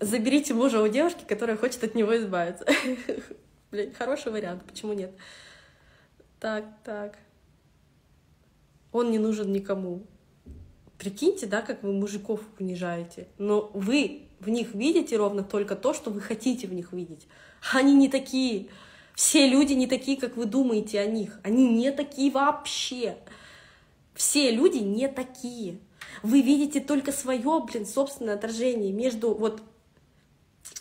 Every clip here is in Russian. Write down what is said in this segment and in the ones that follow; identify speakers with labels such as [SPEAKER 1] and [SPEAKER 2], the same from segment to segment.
[SPEAKER 1] Заберите мужа у девушки, которая хочет от него избавиться. Блин, хороший вариант, почему нет? Так, так. Он не нужен никому. Прикиньте, да, как вы мужиков унижаете. Но вы в них видите ровно только то, что вы хотите в них видеть. Они не такие. Все люди не такие, как вы думаете о них. Они не такие вообще. Все люди не такие. Вы видите только свое, блин, собственное отражение между вот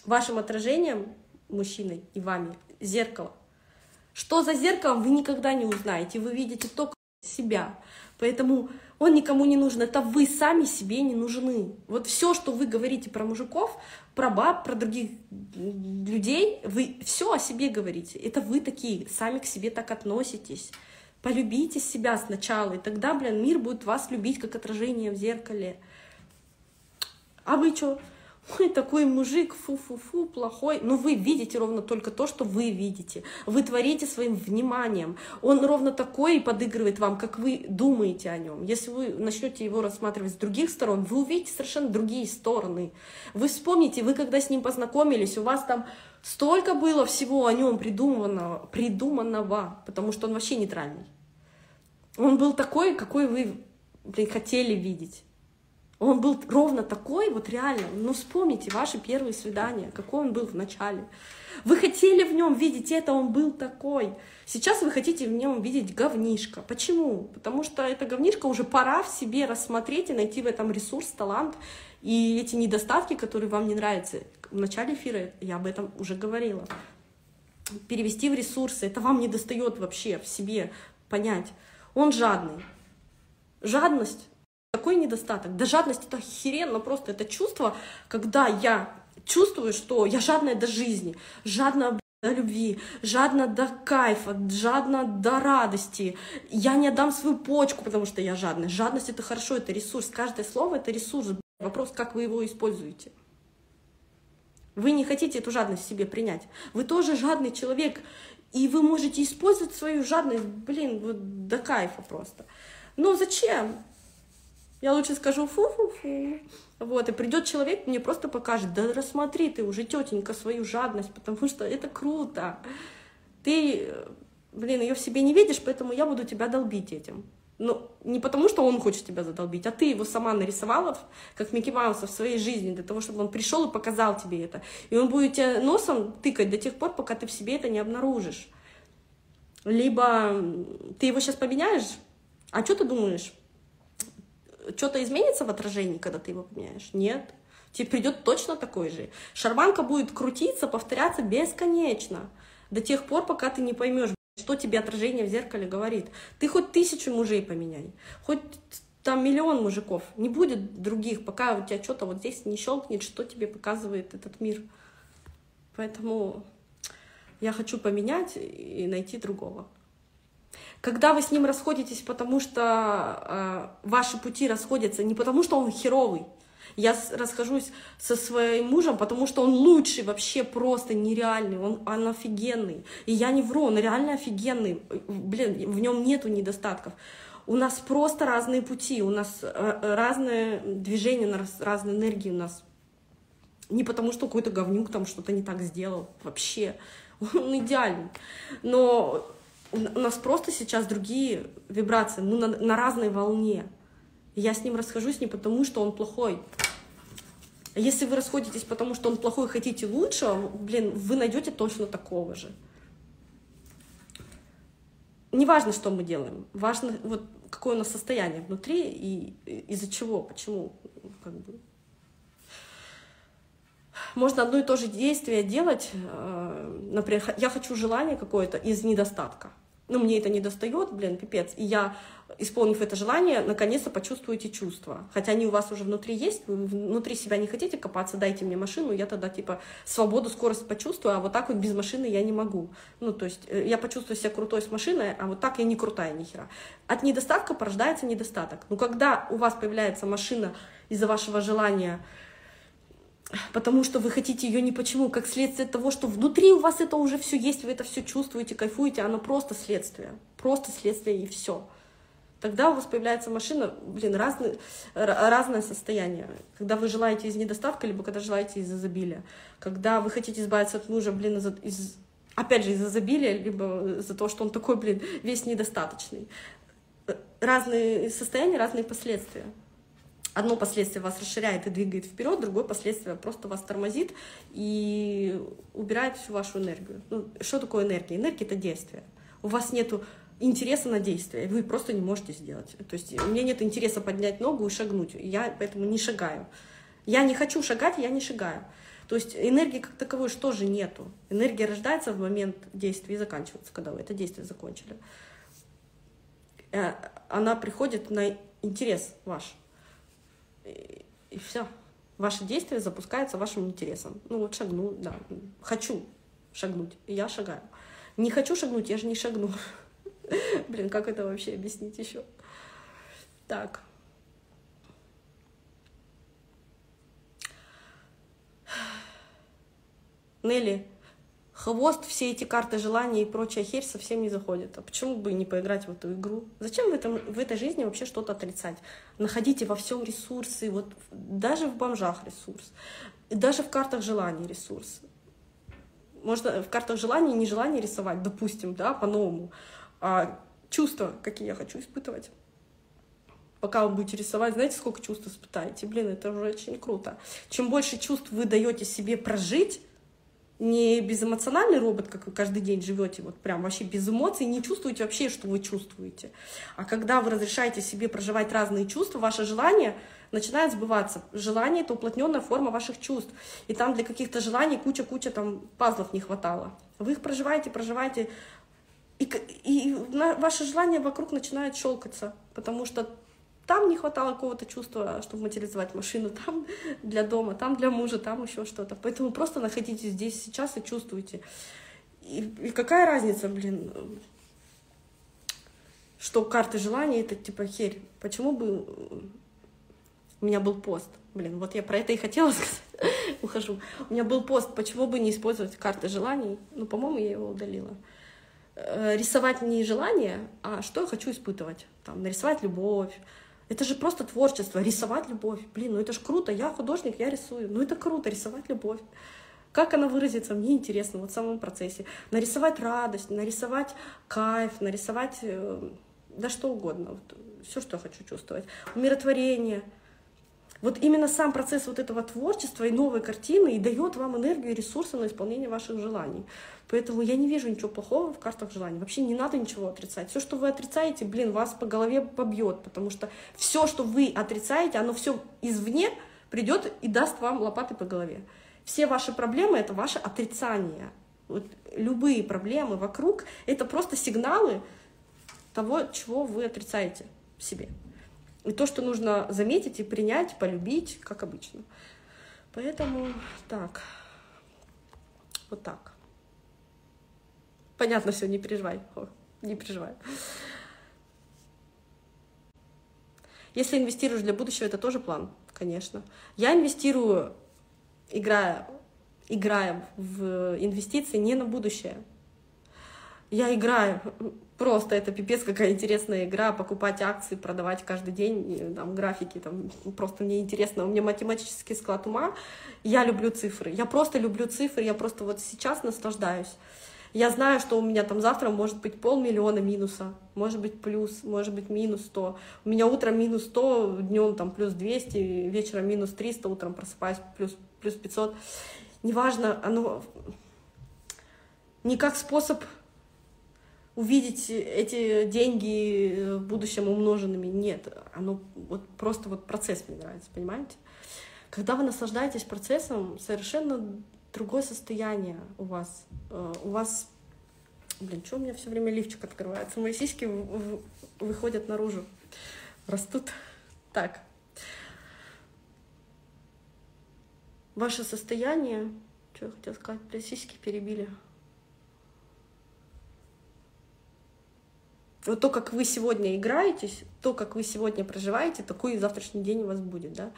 [SPEAKER 1] вашим отражением, мужчиной, и вами, зеркало. Что за зеркалом, вы никогда не узнаете. Вы видите только себя. Поэтому он никому не нужен. Это вы сами себе не нужны. Вот все, что вы говорите про мужиков, про баб, про других людей, вы все о себе говорите. Это вы такие, сами к себе так относитесь. Полюбите себя сначала, и тогда, блин, мир будет вас любить, как отражение в зеркале. А вы что? Ой, такой мужик, фу-фу-фу, плохой. Но вы видите ровно только то, что вы видите. Вы творите своим вниманием. Он ровно такой и подыгрывает вам, как вы думаете о нем. Если вы начнете его рассматривать с других сторон, вы увидите совершенно другие стороны. Вы вспомните, вы когда с ним познакомились, у вас там столько было всего о нем придуманного, придуманного, потому что он вообще нейтральный. Он был такой, какой вы блин, хотели видеть. Он был ровно такой, вот реально. Ну, вспомните ваши первые свидания, какой он был в начале. Вы хотели в нем видеть это, он был такой. Сейчас вы хотите в нем видеть говнишко. Почему? Потому что это говнишко уже пора в себе рассмотреть и найти в этом ресурс, талант и эти недостатки, которые вам не нравятся. В начале эфира я об этом уже говорила. Перевести в ресурсы. Это вам не достает вообще в себе понять. Он жадный. Жадность какой недостаток? Да жадность это охеренно просто. Это чувство, когда я чувствую, что я жадная до жизни, жадная до любви, жадна до кайфа, жадна до радости. Я не отдам свою почку, потому что я жадная. Жадность — это хорошо, это ресурс. Каждое слово — это ресурс. Вопрос, как вы его используете. Вы не хотите эту жадность себе принять. Вы тоже жадный человек, и вы можете использовать свою жадность, блин, вот до кайфа просто. Но зачем? Я лучше скажу фу-фу-фу. Вот, и придет человек, мне просто покажет, да рассмотри ты уже, тетенька, свою жадность, потому что это круто. Ты, блин, ее в себе не видишь, поэтому я буду тебя долбить этим. Ну, не потому, что он хочет тебя задолбить, а ты его сама нарисовала, как Микки Мауса в своей жизни, для того, чтобы он пришел и показал тебе это. И он будет тебя носом тыкать до тех пор, пока ты в себе это не обнаружишь. Либо ты его сейчас поменяешь, а что ты думаешь? Что-то изменится в отражении, когда ты его поменяешь? Нет. Тебе придет точно такой же. Шарманка будет крутиться, повторяться бесконечно. До тех пор, пока ты не поймешь, что тебе отражение в зеркале говорит. Ты хоть тысячу мужей поменяй, хоть там миллион мужиков. Не будет других, пока у тебя что-то вот здесь не щелкнет, что тебе показывает этот мир. Поэтому я хочу поменять и найти другого. Когда вы с ним расходитесь, потому что э, ваши пути расходятся, не потому что он херовый, я расхожусь со своим мужем, потому что он лучший, вообще просто нереальный, он, он офигенный. И я не вру, он реально офигенный. Блин, в нем нету недостатков. У нас просто разные пути, у нас э, разное движение, у нас разные энергии у нас. Не потому, что какой-то говнюк там что-то не так сделал, вообще. Он идеальный. Но у нас просто сейчас другие вибрации, мы на, на разной волне. я с ним расхожусь не потому, что он плохой. Если вы расходитесь потому, что он плохой, хотите лучшего, блин, вы найдете точно такого же. Не важно, что мы делаем, важно, вот какое у нас состояние внутри и из-за чего, почему, как бы. Можно одно и то же действие делать, э, например, я хочу желание какое-то из недостатка ну, мне это не достает, блин, пипец. И я, исполнив это желание, наконец-то почувствую эти чувства. Хотя они у вас уже внутри есть, вы внутри себя не хотите копаться, дайте мне машину, я тогда, типа, свободу, скорость почувствую, а вот так вот без машины я не могу. Ну, то есть э, я почувствую себя крутой с машиной, а вот так я не крутая ни хера. От недостатка порождается недостаток. Но когда у вас появляется машина из-за вашего желания потому что вы хотите ее не почему, как следствие того, что внутри у вас это уже все есть, вы это все чувствуете, кайфуете, оно просто следствие, просто следствие и все. Тогда у вас появляется машина, блин, разные, разное состояние. Когда вы желаете из недостатка, либо когда желаете из изобилия. Когда вы хотите избавиться от мужа, блин, из, из опять же, из изобилия, либо из-за того, что он такой, блин, весь недостаточный. Разные состояния, разные последствия. Одно последствие вас расширяет и двигает вперед, другое последствие просто вас тормозит и убирает всю вашу энергию. Ну, что такое энергия? Энергия — это действие. У вас нету интереса на действие, вы просто не можете сделать. То есть у меня нет интереса поднять ногу и шагнуть, я поэтому не шагаю. Я не хочу шагать, я не шагаю. То есть энергии как таковой же нету. Энергия рождается в момент действия и заканчивается, когда вы это действие закончили. Э, она приходит на интерес ваш. И, все. Ваше действие запускается вашим интересом. Ну вот шагну, да. Хочу шагнуть, я шагаю. Не хочу шагнуть, я же не шагну. Блин, как это вообще объяснить еще? Так. Нелли, хвост, все эти карты желания и прочая херь совсем не заходит. А почему бы не поиграть в эту игру? Зачем в, этом, в этой жизни вообще что-то отрицать? Находите во всем ресурсы, вот даже в бомжах ресурс, даже в картах желаний ресурс. Можно в картах желаний не желание рисовать, допустим, да, по-новому, а чувства, какие я хочу испытывать пока вы будете рисовать, знаете, сколько чувств испытаете? Блин, это уже очень круто. Чем больше чувств вы даете себе прожить, не безэмоциональный робот, как вы каждый день живете, вот прям вообще без эмоций, не чувствуете вообще, что вы чувствуете. А когда вы разрешаете себе проживать разные чувства, ваше желание начинает сбываться. Желание — это уплотненная форма ваших чувств. И там для каких-то желаний куча-куча там пазлов не хватало. Вы их проживаете, проживаете, и, и ваше желание вокруг начинает щелкаться, потому что там не хватало какого-то чувства, чтобы материализовать машину, там для дома, там для мужа, там еще что-то. Поэтому просто находитесь здесь сейчас и чувствуйте. И, и какая разница, блин, что карты желаний это типа херь. Почему бы у меня был пост? Блин, вот я про это и хотела сказать. Ухожу. У меня был пост, почему бы не использовать карты желаний? Ну, по-моему, я его удалила. Э, рисовать не желание, а что я хочу испытывать. Там, нарисовать любовь, это же просто творчество, рисовать любовь. Блин, ну это же круто, я художник, я рисую. Ну это круто, рисовать любовь. Как она выразится, мне интересно вот в самом процессе. Нарисовать радость, нарисовать кайф, нарисовать э, да что угодно. Вот, все, что я хочу чувствовать. Умиротворение — вот именно сам процесс вот этого творчества и новой картины и дает вам энергию и ресурсы на исполнение ваших желаний. Поэтому я не вижу ничего плохого в картах желаний. Вообще не надо ничего отрицать. Все, что вы отрицаете, блин, вас по голове побьет, потому что все, что вы отрицаете, оно все извне придет и даст вам лопаты по голове. Все ваши проблемы это ваше отрицание. Вот любые проблемы вокруг это просто сигналы того, чего вы отрицаете в себе. И то, что нужно заметить и принять, полюбить, как обычно. Поэтому так. Вот так. Понятно все, не переживай. О, не переживай. Если инвестируешь для будущего, это тоже план, конечно. Я инвестирую, играя, играя в инвестиции не на будущее. Я играю Просто это пипец какая интересная игра, покупать акции, продавать каждый день, там, графики, там, просто мне интересно. У меня математический склад ума, я люблю цифры, я просто люблю цифры, я просто вот сейчас наслаждаюсь. Я знаю, что у меня там завтра может быть полмиллиона минуса, может быть плюс, может быть минус 100. У меня утром минус 100, днем там плюс 200, вечером минус 300, утром просыпаюсь плюс, плюс 500. Неважно, оно не как способ увидеть эти деньги в будущем умноженными. Нет, оно вот просто вот процесс мне нравится, понимаете? Когда вы наслаждаетесь процессом, совершенно другое состояние у вас. Э, у вас, блин, что у меня все время лифчик открывается? Мои сиськи выходят наружу, растут. Так. Ваше состояние, что я хотела сказать, для сиськи перебили. Вот то, как вы сегодня играетесь, то, как вы сегодня проживаете, такой и завтрашний день у вас будет, да.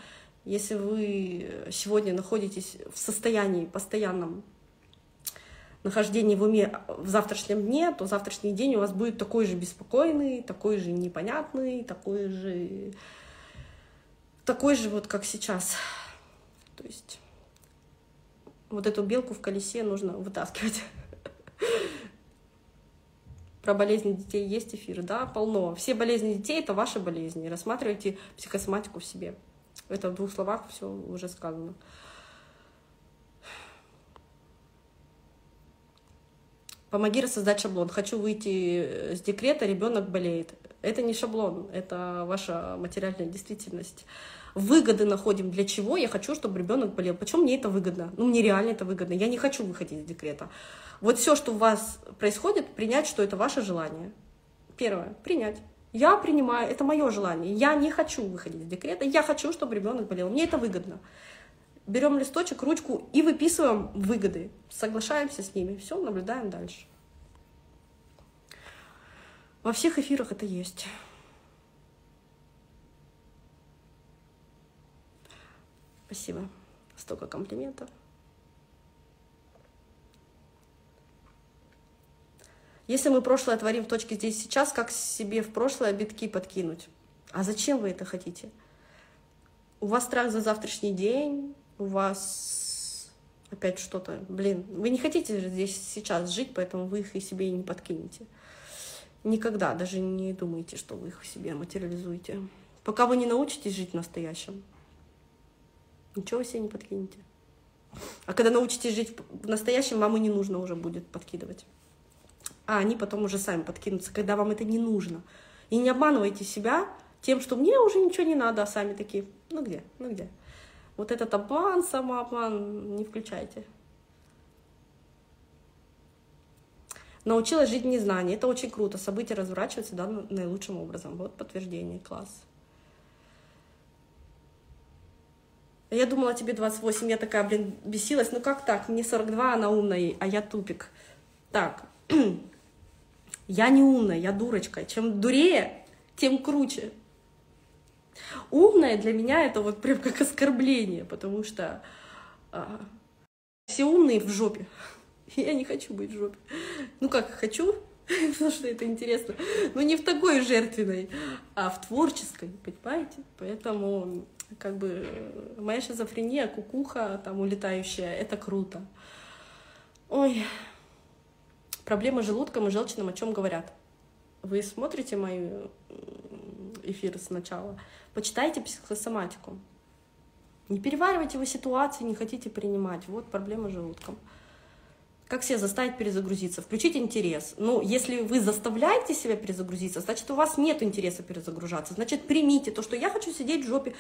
[SPEAKER 1] Если вы сегодня находитесь в состоянии постоянном нахождение в уме в завтрашнем дне, то завтрашний день у вас будет такой же беспокойный, такой же непонятный, такой же, такой же вот как сейчас. То есть вот эту белку в колесе нужно вытаскивать. Про болезни детей есть эфир, да, полно. Все болезни детей — это ваши болезни. Рассматривайте психосоматику в себе. Это в двух словах все уже сказано. Помоги рассоздать шаблон. Хочу выйти с декрета, ребенок болеет. Это не шаблон, это ваша материальная действительность. Выгоды находим для чего? Я хочу, чтобы ребенок болел. Почему мне это выгодно? Ну, мне реально это выгодно. Я не хочу выходить из декрета. Вот все, что у вас происходит, принять, что это ваше желание. Первое, принять. Я принимаю, это мое желание. Я не хочу выходить из декрета, я хочу, чтобы ребенок болел. Мне это выгодно. Берем листочек, ручку и выписываем выгоды. Соглашаемся с ними. Все, наблюдаем дальше. Во всех эфирах это есть. Спасибо. Столько комплиментов. Если мы прошлое творим в точке здесь сейчас, как себе в прошлое битки подкинуть? А зачем вы это хотите? У вас страх за завтрашний день, у вас опять что-то, блин, вы не хотите здесь сейчас жить, поэтому вы их и себе и не подкинете. Никогда даже не думайте, что вы их в себе материализуете. Пока вы не научитесь жить в настоящем, ничего себе не подкинете. А когда научитесь жить в настоящем, вам и не нужно уже будет подкидывать а они потом уже сами подкинутся, когда вам это не нужно. И не обманывайте себя тем, что мне уже ничего не надо, а сами такие, ну где, ну где. Вот этот обман, самообман не включайте. Научилась жить в незнании. Это очень круто. События разворачиваются да, наилучшим образом. Вот подтверждение. Класс. Я думала, тебе 28. Я такая, блин, бесилась. Ну как так? Мне 42, она умная, а я тупик. Так. Я не умная, я дурочка. Чем дурее, тем круче. Умная для меня это вот прям как оскорбление, потому что а, все умные в жопе. Я не хочу быть в жопе. Ну как, хочу, потому что это интересно, но не в такой жертвенной, а в творческой, понимаете? Поэтому как бы моя шизофрения, кукуха там улетающая, это круто. Ой, Проблемы с желудком и желчным о чем говорят? Вы смотрите мои эфиры сначала, почитайте психосоматику. Не переваривайте вы ситуации, не хотите принимать. Вот проблема с желудком. Как себя заставить перезагрузиться? Включить интерес. Ну, если вы заставляете себя перезагрузиться, значит, у вас нет интереса перезагружаться. Значит, примите то, что я хочу сидеть в жопе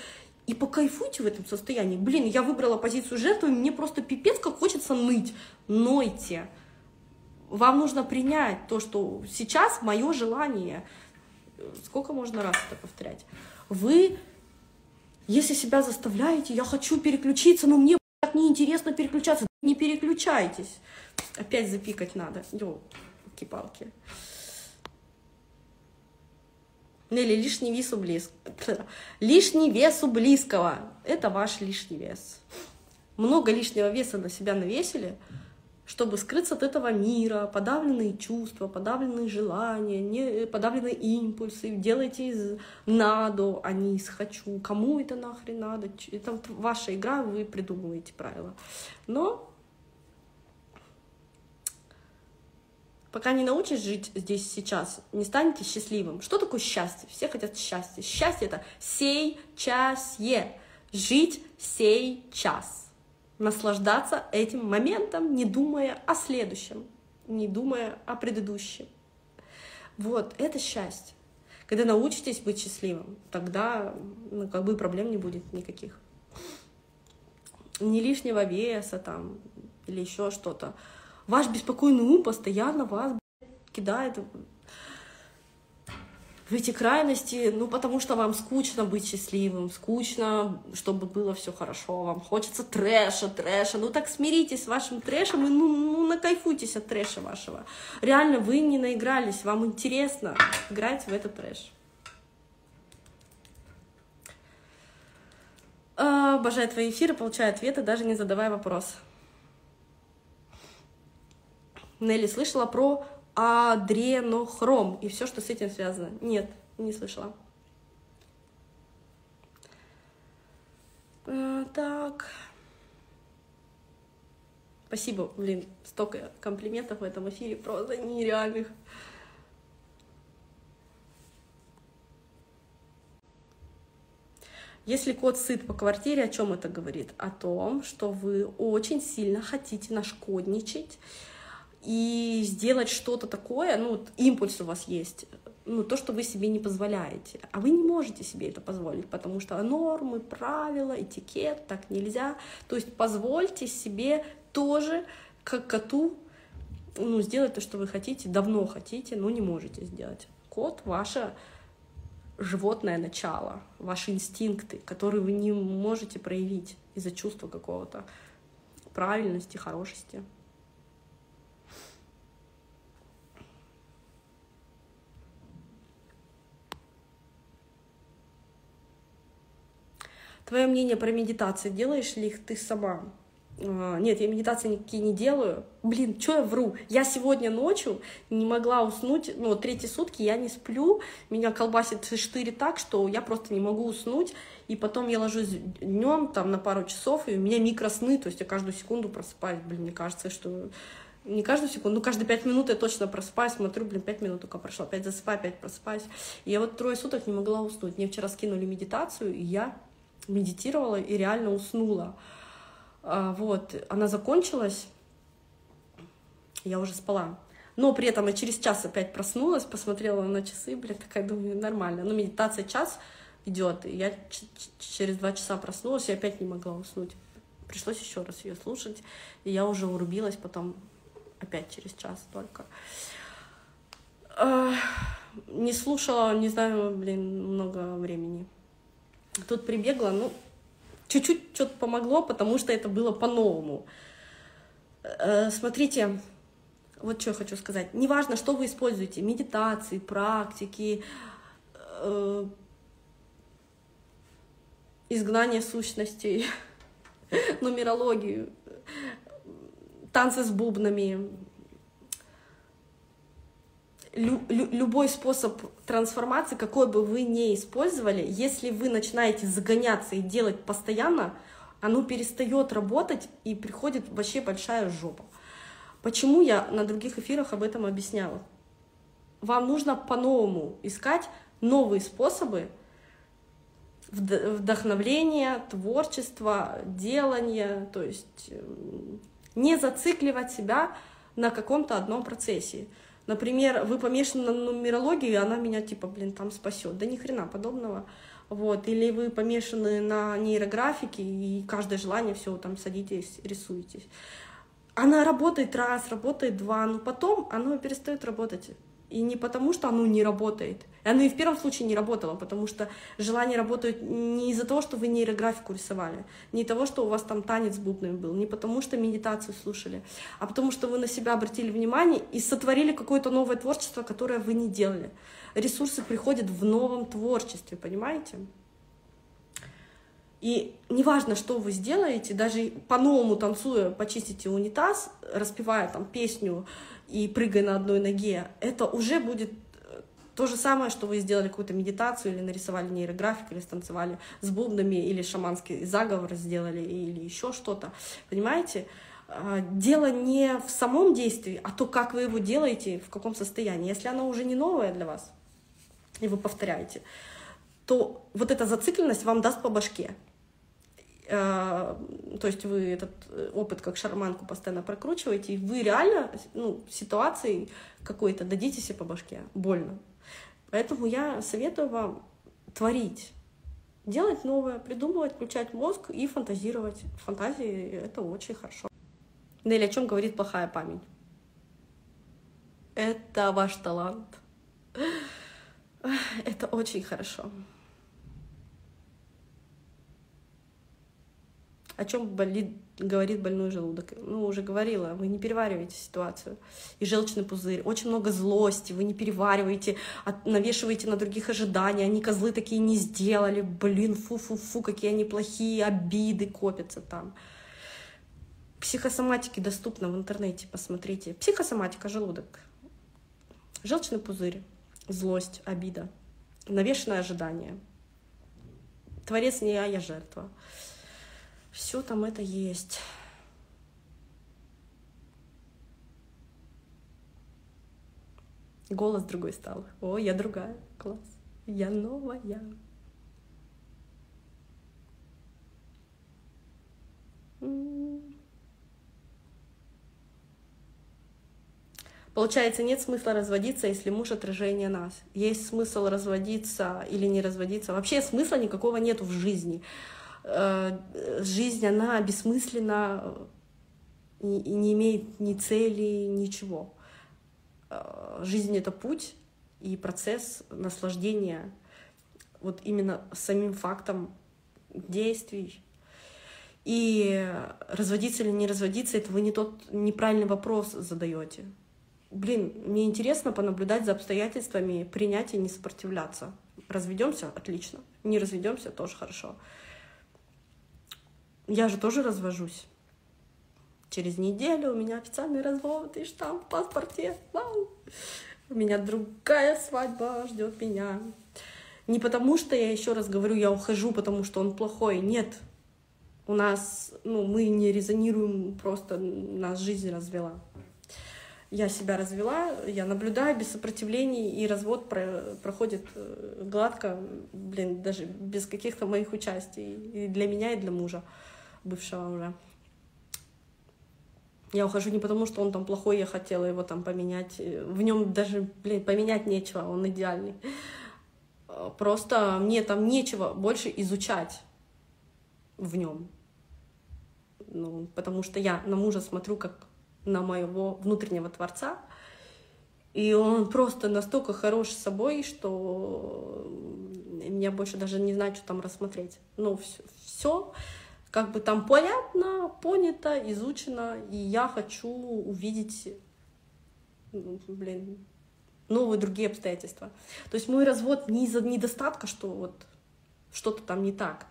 [SPEAKER 1] и покайфуйте в этом состоянии. Блин, я выбрала позицию жертвы, мне просто пипец как хочется ныть. Нойте вам нужно принять то, что сейчас мое желание. Сколько можно раз это повторять? Вы, если себя заставляете, я хочу переключиться, но мне так неинтересно переключаться, не переключайтесь. Опять запикать надо. Ёлки-палки. Нелли, лишний вес у близкого. Лишний вес у близкого. Это ваш лишний вес. Много лишнего веса на себя навесили – чтобы скрыться от этого мира, подавленные чувства, подавленные желания, не, подавленные импульсы, делайте из надо, а не из хочу. Кому это нахрен надо? Это ваша игра, вы придумываете правила. Но пока не научишь жить здесь сейчас, не станете счастливым. Что такое счастье? Все хотят счастья. Счастье — это сей час е. Жить сей час наслаждаться этим моментом, не думая о следующем, не думая о предыдущем. Вот, это счастье. Когда научитесь быть счастливым, тогда ну, как бы проблем не будет никаких. Ни лишнего веса там или еще что-то. Ваш беспокойный ум постоянно вас кидает в эти крайности, ну, потому что вам скучно быть счастливым, скучно, чтобы было все хорошо, вам хочется трэша, трэша, ну, так смиритесь с вашим трэшем и, ну, ну накайфуйтесь от трэша вашего. Реально, вы не наигрались, вам интересно играть в этот трэш. Обожаю твои эфиры, получаю ответы, даже не задавая вопрос. Нелли слышала про адренохром и все, что с этим связано. Нет, не слышала. А, так. Спасибо, блин, столько комплиментов в этом эфире, просто нереальных. Если кот сыт по квартире, о чем это говорит? О том, что вы очень сильно хотите нашкодничать и сделать что-то такое, ну, импульс у вас есть, ну, то, что вы себе не позволяете. А вы не можете себе это позволить, потому что нормы, правила, этикет, так нельзя. То есть позвольте себе тоже, как коту, ну, сделать то, что вы хотите, давно хотите, но не можете сделать. Кот — ваше животное начало, ваши инстинкты, которые вы не можете проявить из-за чувства какого-то правильности, хорошести. Твое мнение про медитации, делаешь ли их ты сама? А, нет, я медитации никакие не делаю. Блин, что я вру? Я сегодня ночью не могла уснуть, ну, третьи сутки я не сплю, меня колбасит штыри так, что я просто не могу уснуть, и потом я ложусь днем там на пару часов, и у меня микросны, то есть я каждую секунду просыпаюсь, блин, мне кажется, что не каждую секунду, ну, каждые пять минут я точно просыпаюсь, смотрю, блин, пять минут только прошло, опять засыпаю, опять просыпаюсь. И я вот трое суток не могла уснуть. Мне вчера скинули медитацию, и я медитировала и реально уснула. А, вот, она закончилась, я уже спала. Но при этом я через час опять проснулась, посмотрела на часы, блин, такая, думаю, нормально. Ну, медитация час идет, и я через два часа проснулась и опять не могла уснуть. Пришлось еще раз ее слушать, и я уже урубилась потом опять через час только. Не слушала, не знаю, блин, много времени. Тут прибегла, ну, чуть-чуть что-то помогло, потому что это было по-новому. Э, смотрите, вот что я хочу сказать. Неважно, что вы используете, медитации, практики, э, изгнание сущностей, нумерологию, танцы с бубнами, лю, лю, любой способ трансформации, какой бы вы ни использовали, если вы начинаете загоняться и делать постоянно, оно перестает работать и приходит вообще большая жопа. Почему я на других эфирах об этом объясняла? Вам нужно по-новому искать новые способы вдохновления, творчества, делания, то есть эм, не зацикливать себя на каком-то одном процессе. Например, вы помешаны на нумерологии, и она меня типа, блин, там спасет. Да ни хрена подобного. Вот. Или вы помешаны на нейрографике, и каждое желание, все, там садитесь, рисуетесь. Она работает раз, работает два, но потом оно перестает работать. И не потому, что оно не работает. И оно и в первом случае не работало, потому что желания работают не из-за того, что вы нейрографику рисовали, не того, что у вас там танец с бубнами был, не потому, что медитацию слушали, а потому, что вы на себя обратили внимание и сотворили какое-то новое творчество, которое вы не делали. Ресурсы приходят в новом творчестве, понимаете? И неважно, что вы сделаете, даже по-новому танцуя, почистите унитаз, распевая там песню и прыгая на одной ноге, это уже будет то же самое, что вы сделали какую-то медитацию или нарисовали нейрографику, или станцевали с бубнами, или шаманский заговор сделали, или еще что-то. Понимаете? А, дело не в самом действии, а то, как вы его делаете, в каком состоянии. Если оно уже не новое для вас, и вы повторяете, то вот эта зацикленность вам даст по башке. Э, то есть вы этот э, опыт как шарманку постоянно прокручиваете, и вы реально ну, ситуацией какой-то дадите себе по башке, больно. Поэтому я советую вам творить, делать новое, придумывать, включать мозг и фантазировать. Фантазии — это очень хорошо. Нелли, о чем говорит плохая память? Это ваш талант. Это очень хорошо. о чем болит, говорит больной желудок. Ну, уже говорила, вы не перевариваете ситуацию. И желчный пузырь, очень много злости, вы не перевариваете, навешиваете на других ожидания, они козлы такие не сделали, блин, фу-фу-фу, какие они плохие, обиды копятся там. Психосоматики доступно в интернете, посмотрите. Психосоматика, желудок. Желчный пузырь, злость, обида, навешенное ожидание. Творец не я, я жертва. Все там это есть. Голос другой стал. О, я другая. Класс. Я новая. Получается, нет смысла разводиться, если муж отражение нас. Есть смысл разводиться или не разводиться. Вообще смысла никакого нету в жизни. Э, жизнь, она бессмысленна и не имеет ни цели, ничего. Э, жизнь — это путь и процесс наслаждения вот именно самим фактом действий. И разводиться или не разводиться, это вы не тот неправильный вопрос задаете блин, мне интересно понаблюдать за обстоятельствами, принять и не сопротивляться. Разведемся, отлично. Не разведемся, тоже хорошо. Я же тоже развожусь. Через неделю у меня официальный развод и штамп в паспорте. Вау! У меня другая свадьба ждет меня. Не потому что я еще раз говорю, я ухожу, потому что он плохой. Нет. У нас, ну, мы не резонируем, просто нас жизнь развела я себя развела, я наблюдаю без сопротивлений, и развод про проходит э, гладко, блин, даже без каких-то моих участий. И для меня, и для мужа бывшего уже. Я ухожу не потому, что он там плохой, я хотела его там поменять. В нем даже, блин, поменять нечего, он идеальный. Просто мне там нечего больше изучать в нем. Ну, потому что я на мужа смотрю как на моего внутреннего Творца. И он просто настолько хорош собой, что меня больше даже не знаю, что там рассмотреть. Ну, все как бы там понятно, понято, изучено, и я хочу увидеть, блин, новые другие обстоятельства. То есть мой развод не из-за недостатка, что вот что-то там не так,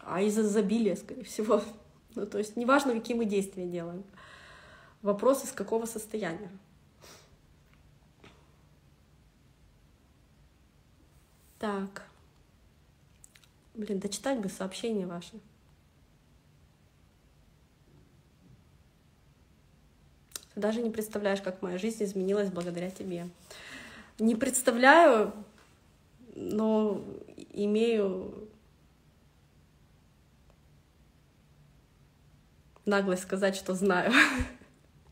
[SPEAKER 1] а из-за изобилия, скорее всего. Ну, то есть неважно, какие мы действия делаем. Вопрос, из какого состояния. Так. Блин, дочитать бы сообщения ваши. Ты даже не представляешь, как моя жизнь изменилась благодаря тебе. Не представляю, но имею наглость сказать, что знаю.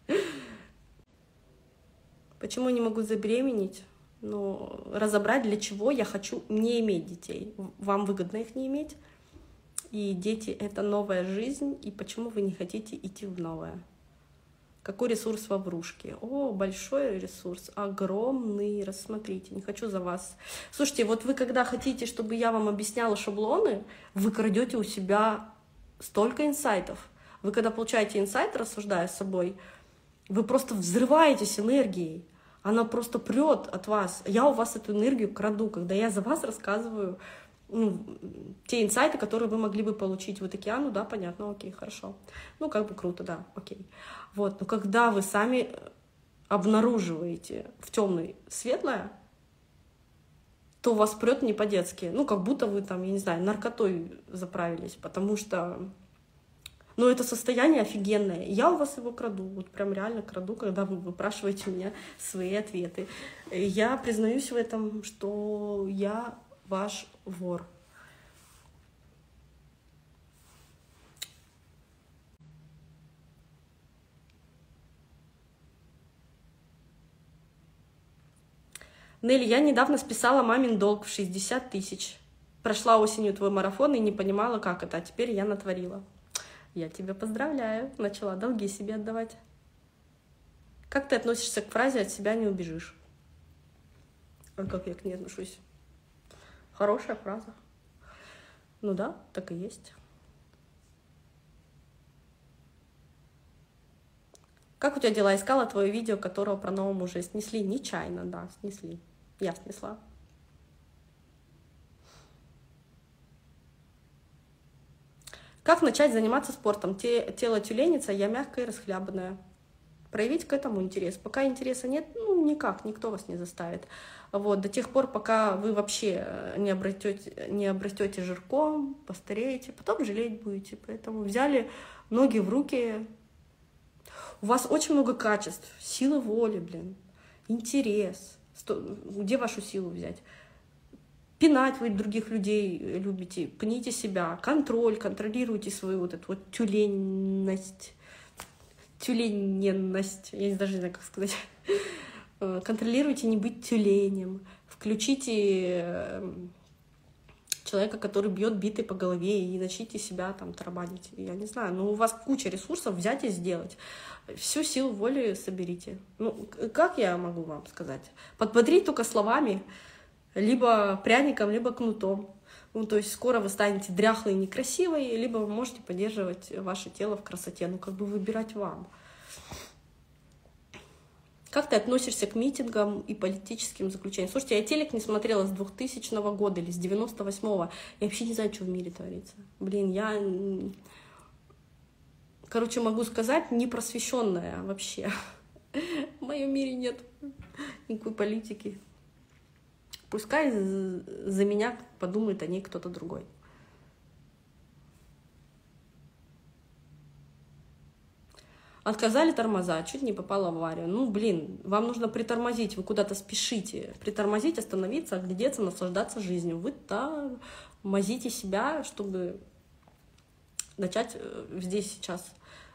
[SPEAKER 1] Почему не могу забеременеть? Ну, разобрать, для чего я хочу не иметь детей. Вам выгодно их не иметь. И дети — это новая жизнь, и почему вы не хотите идти в новое? Какой ресурс в врушке? О, большой ресурс, огромный, рассмотрите, не хочу за вас. Слушайте, вот вы когда хотите, чтобы я вам объясняла шаблоны, вы крадете у себя столько инсайтов. Вы когда получаете инсайт, рассуждая с собой, вы просто взрываетесь энергией. Она просто прет от вас. Я у вас эту энергию краду, когда я за вас рассказываю ну, те инсайты, которые вы могли бы получить. А, ну да, понятно, окей, хорошо. Ну, как бы круто, да, окей. Вот, но когда вы сами обнаруживаете в темной светлое, то вас прет не по-детски. Ну, как будто вы там, я не знаю, наркотой заправились, потому что но это состояние офигенное. Я у вас его краду, вот прям реально краду, когда вы выпрашиваете у меня свои ответы. Я признаюсь в этом, что я ваш вор. Нелли, я недавно списала мамин долг в 60 тысяч. Прошла осенью твой марафон и не понимала, как это, а теперь я натворила. Я тебя поздравляю, начала долги себе отдавать. Как ты относишься к фразе «от себя не убежишь»? А как я к ней отношусь? Хорошая фраза. Ну да, так и есть. Как у тебя дела? Искала твое видео, которого про нового мужа снесли? Нечаянно, да, снесли. Я снесла. Как начать заниматься спортом? Те, тело тюленица, я мягкая и расхлябанная. Проявить к этому интерес. Пока интереса нет, ну никак, никто вас не заставит. Вот, до тех пор, пока вы вообще э, не обретете, не обрастете жирком, постареете, потом жалеть будете. Поэтому взяли ноги в руки. У вас очень много качеств. Сила воли, блин, интерес. Где вашу силу взять? Пинать вы других людей любите, пните себя, контроль, контролируйте свою вот эту вот тюленность, тюлененность, я даже не знаю, как сказать. Э, контролируйте не быть тюленем, включите эм, человека, который бьет битой по голове, и начните себя там тарабанить. Я не знаю, но у вас куча ресурсов взять и сделать. Всю силу воли соберите. Ну, как я могу вам сказать? Подбодрить только словами, либо пряником, либо кнутом. Ну, то есть скоро вы станете дряхлой и некрасивой, либо вы можете поддерживать ваше тело в красоте. Ну, как бы выбирать вам. Как ты относишься к митингам и политическим заключениям? Слушайте, я телек не смотрела с 2000 года или с 98-го. Я вообще не знаю, что в мире творится. Блин, я... Короче, могу сказать, не просвещенная вообще. В моем мире нет никакой политики. Пускай за меня подумает о ней кто-то другой. Отказали тормоза, чуть не попала в аварию. Ну, блин, вам нужно притормозить, вы куда-то спешите. Притормозить, остановиться, оглядеться, наслаждаться жизнью. Вы тормозите себя, чтобы начать э, здесь сейчас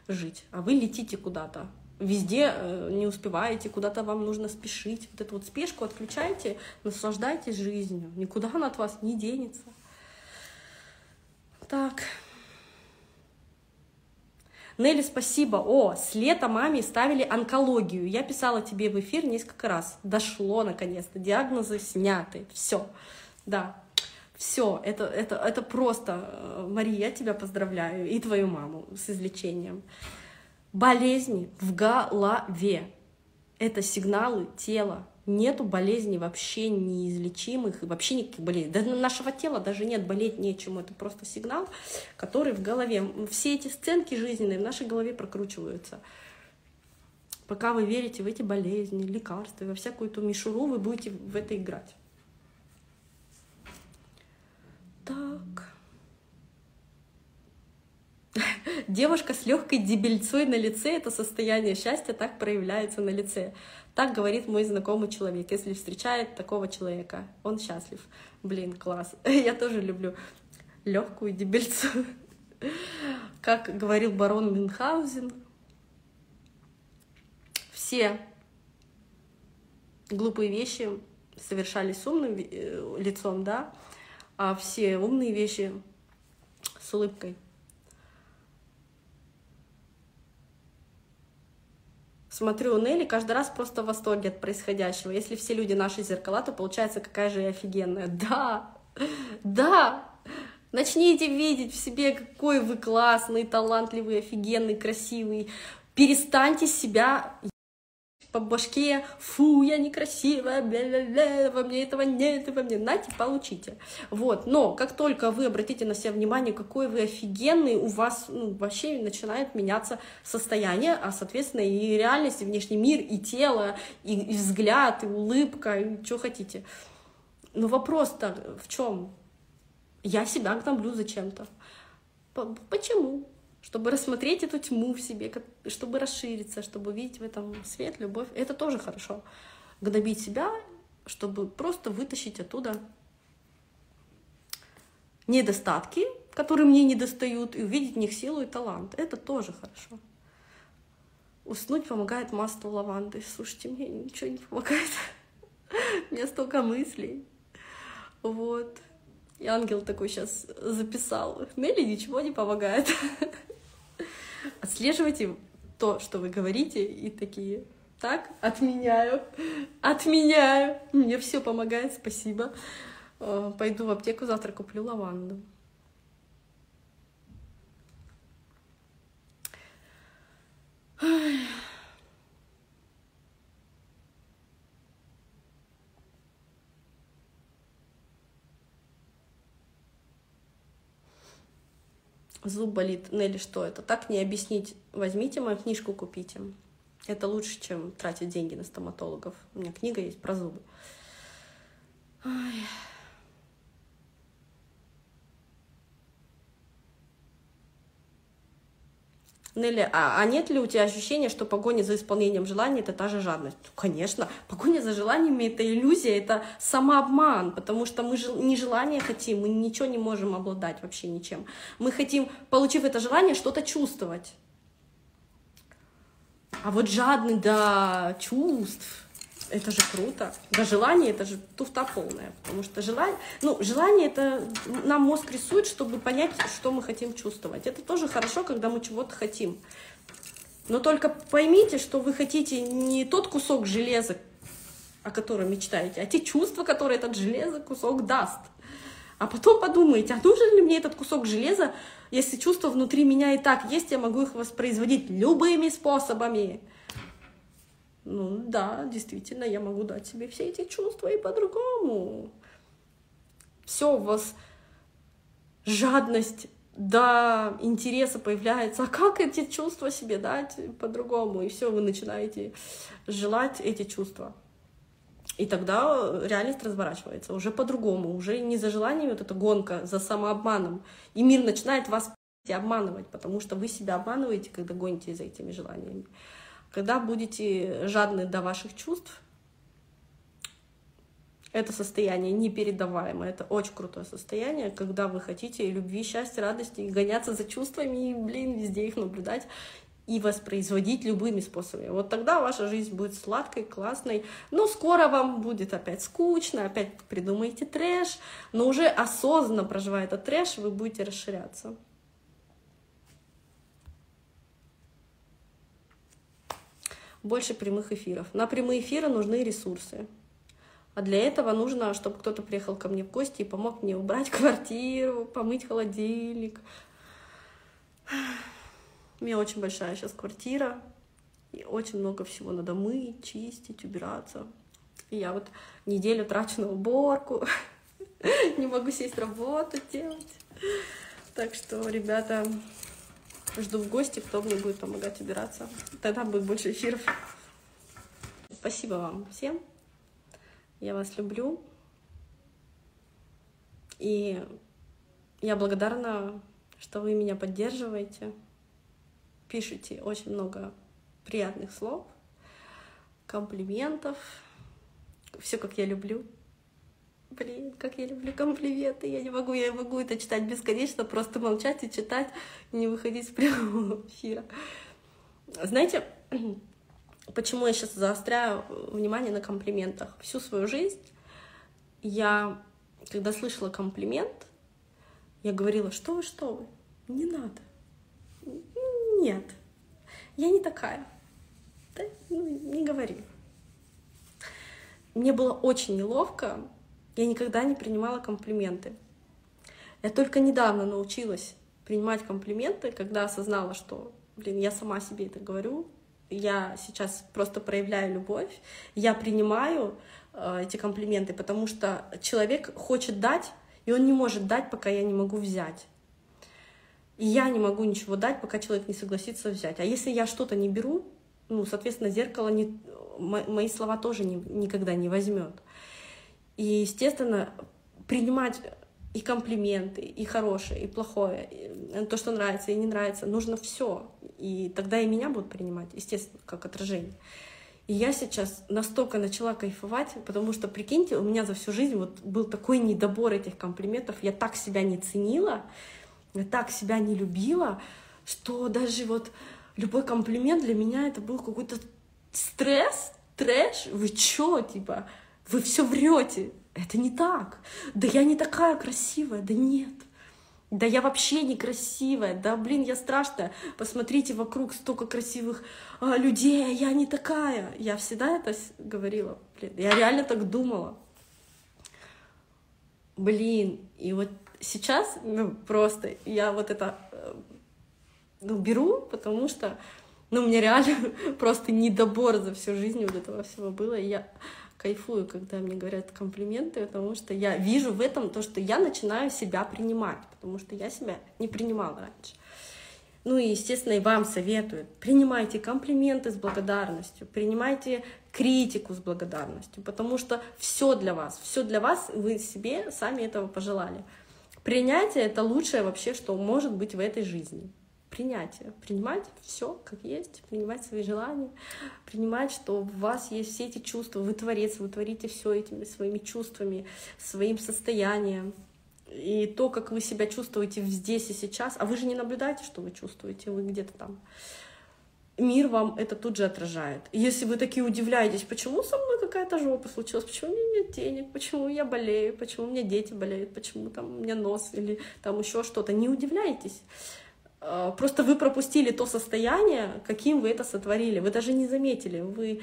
[SPEAKER 1] жить. А вы летите куда-то. Везде э, не успеваете, куда-то вам нужно спешить. Вот эту вот спешку отключайте, наслаждайтесь жизнью. Никуда она от вас не денется. Так. Нелли, спасибо. О, с лета маме ставили онкологию. Я писала тебе в эфир несколько раз. Дошло наконец-то. Диагнозы сняты. Все. Да. Все, это, это, это просто, э, Мария, я тебя поздравляю, и твою маму с излечением. Болезни в голове. Это сигналы тела, нету болезней вообще неизлечимых, вообще никаких болезней. Да нашего тела даже нет, болеть нечему. Это просто сигнал, который в голове. Все эти сценки жизненные в нашей голове прокручиваются. Пока вы верите в эти болезни, лекарства, во всякую эту мишуру, вы будете в это играть. Так. Девушка с легкой дебельцой на лице — это состояние счастья так проявляется на лице. Так говорит мой знакомый человек. Если встречает такого человека, он счастлив. Блин, класс. Я тоже люблю легкую дебельцу. Как говорил барон Мюнхгаузен, все глупые вещи совершались с умным э, лицом, да, а все умные вещи с улыбкой. Смотрю Нелли, каждый раз просто в восторге от происходящего. Если все люди наши зеркала, то получается, какая же я офигенная. Да, да, начните видеть в себе, какой вы классный, талантливый, офигенный, красивый. Перестаньте себя по башке, фу, я некрасивая, бля-бля-бля, во мне этого нет, во мне, нате, получите. Вот, но как только вы обратите на себя внимание, какой вы офигенный, у вас ну, вообще начинает меняться состояние, а, соответственно, и реальность, и внешний мир, и тело, и, и взгляд, и улыбка, и что хотите. Но вопрос-то в чем? Я себя гноблю зачем-то. Почему? Чтобы рассмотреть эту тьму в себе, чтобы расшириться, чтобы видеть в этом свет, любовь. Это тоже хорошо. Гнобить себя, чтобы просто вытащить оттуда недостатки, которые мне не достают, и увидеть в них силу и талант. Это тоже хорошо. Уснуть помогает масло лаванды. Слушайте, мне ничего не помогает. У меня столько мыслей. Вот. И ангел такой сейчас записал. Нелли ничего не помогает. Отслеживайте то, что вы говорите, и такие, так, отменяю, отменяю, мне все помогает, спасибо. Э, пойду в аптеку, завтра куплю лаванду. Ой. Зуб болит. Нелли, что это? Так не объяснить. Возьмите мою книжку, купите. Это лучше, чем тратить деньги на стоматологов. У меня книга есть про зубы. Ой. Нелли, а, а нет ли у тебя ощущения, что погоня за исполнением желаний это та же жадность? Конечно, погоня за желаниями это иллюзия, это самообман, потому что мы не желание хотим, мы ничего не можем обладать вообще ничем. Мы хотим, получив это желание, что-то чувствовать. А вот жадный до чувств, это же круто. Да желание это же туфта полная, потому что желание, ну, желание это нам мозг рисует, чтобы понять, что мы хотим чувствовать. Это тоже хорошо, когда мы чего-то хотим. Но только поймите, что вы хотите не тот кусок железа, о котором мечтаете, а те чувства, которые этот железо кусок даст. А потом подумайте, а нужен ли мне этот кусок железа, если чувства внутри меня и так есть, я могу их воспроизводить любыми способами. Ну да, действительно, я могу дать себе все эти чувства и по-другому. Все, у вас жадность до интереса появляется. А как эти чувства себе дать по-другому? И все, вы начинаете желать эти чувства. И тогда реальность разворачивается уже по-другому, уже не за желанием, вот эта гонка, за самообманом. И мир начинает вас обманывать, потому что вы себя обманываете, когда гоните за этими желаниями. Когда будете жадны до ваших чувств, это состояние непередаваемое, это очень крутое состояние, когда вы хотите любви, счастья, радости, и гоняться за чувствами, и, блин, везде их наблюдать и воспроизводить любыми способами. Вот тогда ваша жизнь будет сладкой, классной, но скоро вам будет опять скучно, опять придумаете трэш, но уже осознанно проживая этот трэш, вы будете расширяться. Больше прямых эфиров. На прямые эфиры нужны ресурсы. А для этого нужно, чтобы кто-то приехал ко мне в гости и помог мне убрать квартиру, помыть холодильник. У меня очень большая сейчас квартира, и очень много всего надо мыть, чистить, убираться. И я вот неделю трачу на уборку, не могу сесть работу делать. Так что, ребята, Жду в гости, кто мне будет помогать убираться. Тогда будет больше эфиров. Спасибо вам всем. Я вас люблю. И я благодарна, что вы меня поддерживаете. Пишите очень много приятных слов, комплиментов. Все, как я люблю. Блин, как я люблю комплименты. Я не могу, я могу это читать бесконечно, просто молчать и читать, не выходить с прямого эфира. Знаете, почему я сейчас заостряю внимание на комплиментах? Всю свою жизнь я, когда слышала комплимент, я говорила, что вы, что вы, не надо. Нет, я не такая. Да? Ну, не говори. Мне было очень неловко, я никогда не принимала комплименты. Я только недавно научилась принимать комплименты, когда осознала, что, блин, я сама себе это говорю, я сейчас просто проявляю любовь, я принимаю э, эти комплименты, потому что человек хочет дать, и он не может дать, пока я не могу взять. И я не могу ничего дать, пока человек не согласится взять. А если я что-то не беру, ну, соответственно, зеркало не, мои слова тоже не, никогда не возьмет. И, естественно, принимать и комплименты, и хорошее, и плохое, и то, что нравится и не нравится, нужно все. И тогда и меня будут принимать, естественно, как отражение. И я сейчас настолько начала кайфовать, потому что, прикиньте, у меня за всю жизнь вот был такой недобор этих комплиментов, я так себя не ценила, я так себя не любила, что даже вот любой комплимент для меня это был какой-то стресс, трэш, вы чё, типа, вы все врете. Это не так. Да я не такая красивая. Да нет. Да я вообще некрасивая. Да блин, я страшная. Посмотрите вокруг столько красивых а, людей, а я не такая. Я всегда это говорила. Блин, я реально так думала. Блин, и вот сейчас, ну, просто я вот это э, ну, беру, потому что, ну, у меня реально просто недобор за всю жизнь вот этого всего было. И я кайфую, когда мне говорят комплименты, потому что я вижу в этом то, что я начинаю себя принимать, потому что я себя не принимала раньше. Ну и, естественно, и вам советую. Принимайте комплименты с благодарностью, принимайте критику с благодарностью, потому что все для вас, все для вас, вы себе сами этого пожелали. Принятие — это лучшее вообще, что может быть в этой жизни принятие, принимать все как есть, принимать свои желания, принимать, что в вас есть все эти чувства, вы творец, вы творите все этими своими чувствами, своим состоянием. И то, как вы себя чувствуете здесь и сейчас, а вы же не наблюдаете, что вы чувствуете, вы где-то там. Мир вам это тут же отражает. Если вы такие удивляетесь, почему со мной какая-то жопа случилась, почему у меня нет денег, почему я болею, почему у меня дети болеют, почему там у меня нос или там еще что-то, не удивляйтесь просто вы пропустили то состояние, каким вы это сотворили. Вы даже не заметили. Вы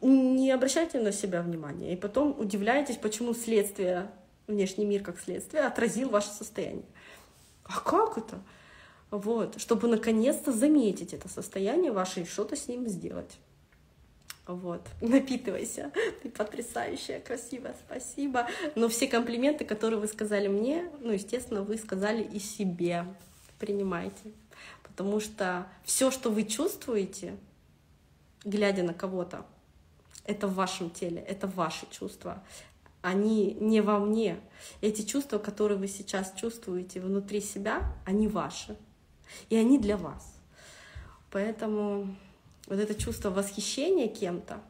[SPEAKER 1] не обращайте на себя внимания. И потом удивляетесь, почему следствие, внешний мир как следствие, отразил ваше состояние. А как это? Вот, чтобы наконец-то заметить это состояние ваше и что-то с ним сделать. Вот, напитывайся, ты потрясающая, красивая, спасибо. Но все комплименты, которые вы сказали мне, ну, естественно, вы сказали и себе принимайте. Потому что все, что вы чувствуете, глядя на кого-то, это в вашем теле, это ваши чувства. Они не во мне. Эти чувства, которые вы сейчас чувствуете внутри себя, они ваши. И они для вас. Поэтому вот это чувство восхищения кем-то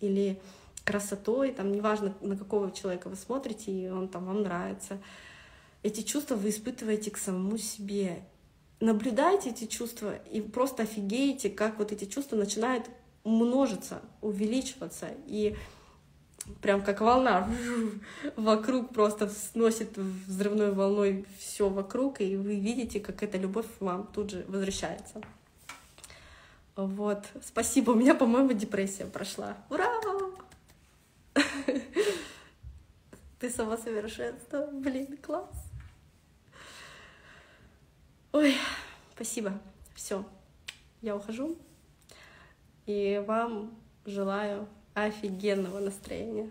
[SPEAKER 1] или красотой, там неважно, на какого человека вы смотрите, и он там вам нравится, эти чувства вы испытываете к самому себе наблюдайте эти чувства и просто офигеете, как вот эти чувства начинают множиться, увеличиваться, и прям как волна вокруг просто сносит взрывной волной все вокруг, и вы видите, как эта любовь вам тут же возвращается. Вот, спасибо, у меня, по-моему, депрессия прошла. Ура! Ты самосовершенство, блин, класс. Ой, спасибо. Все, я ухожу. И вам желаю офигенного настроения.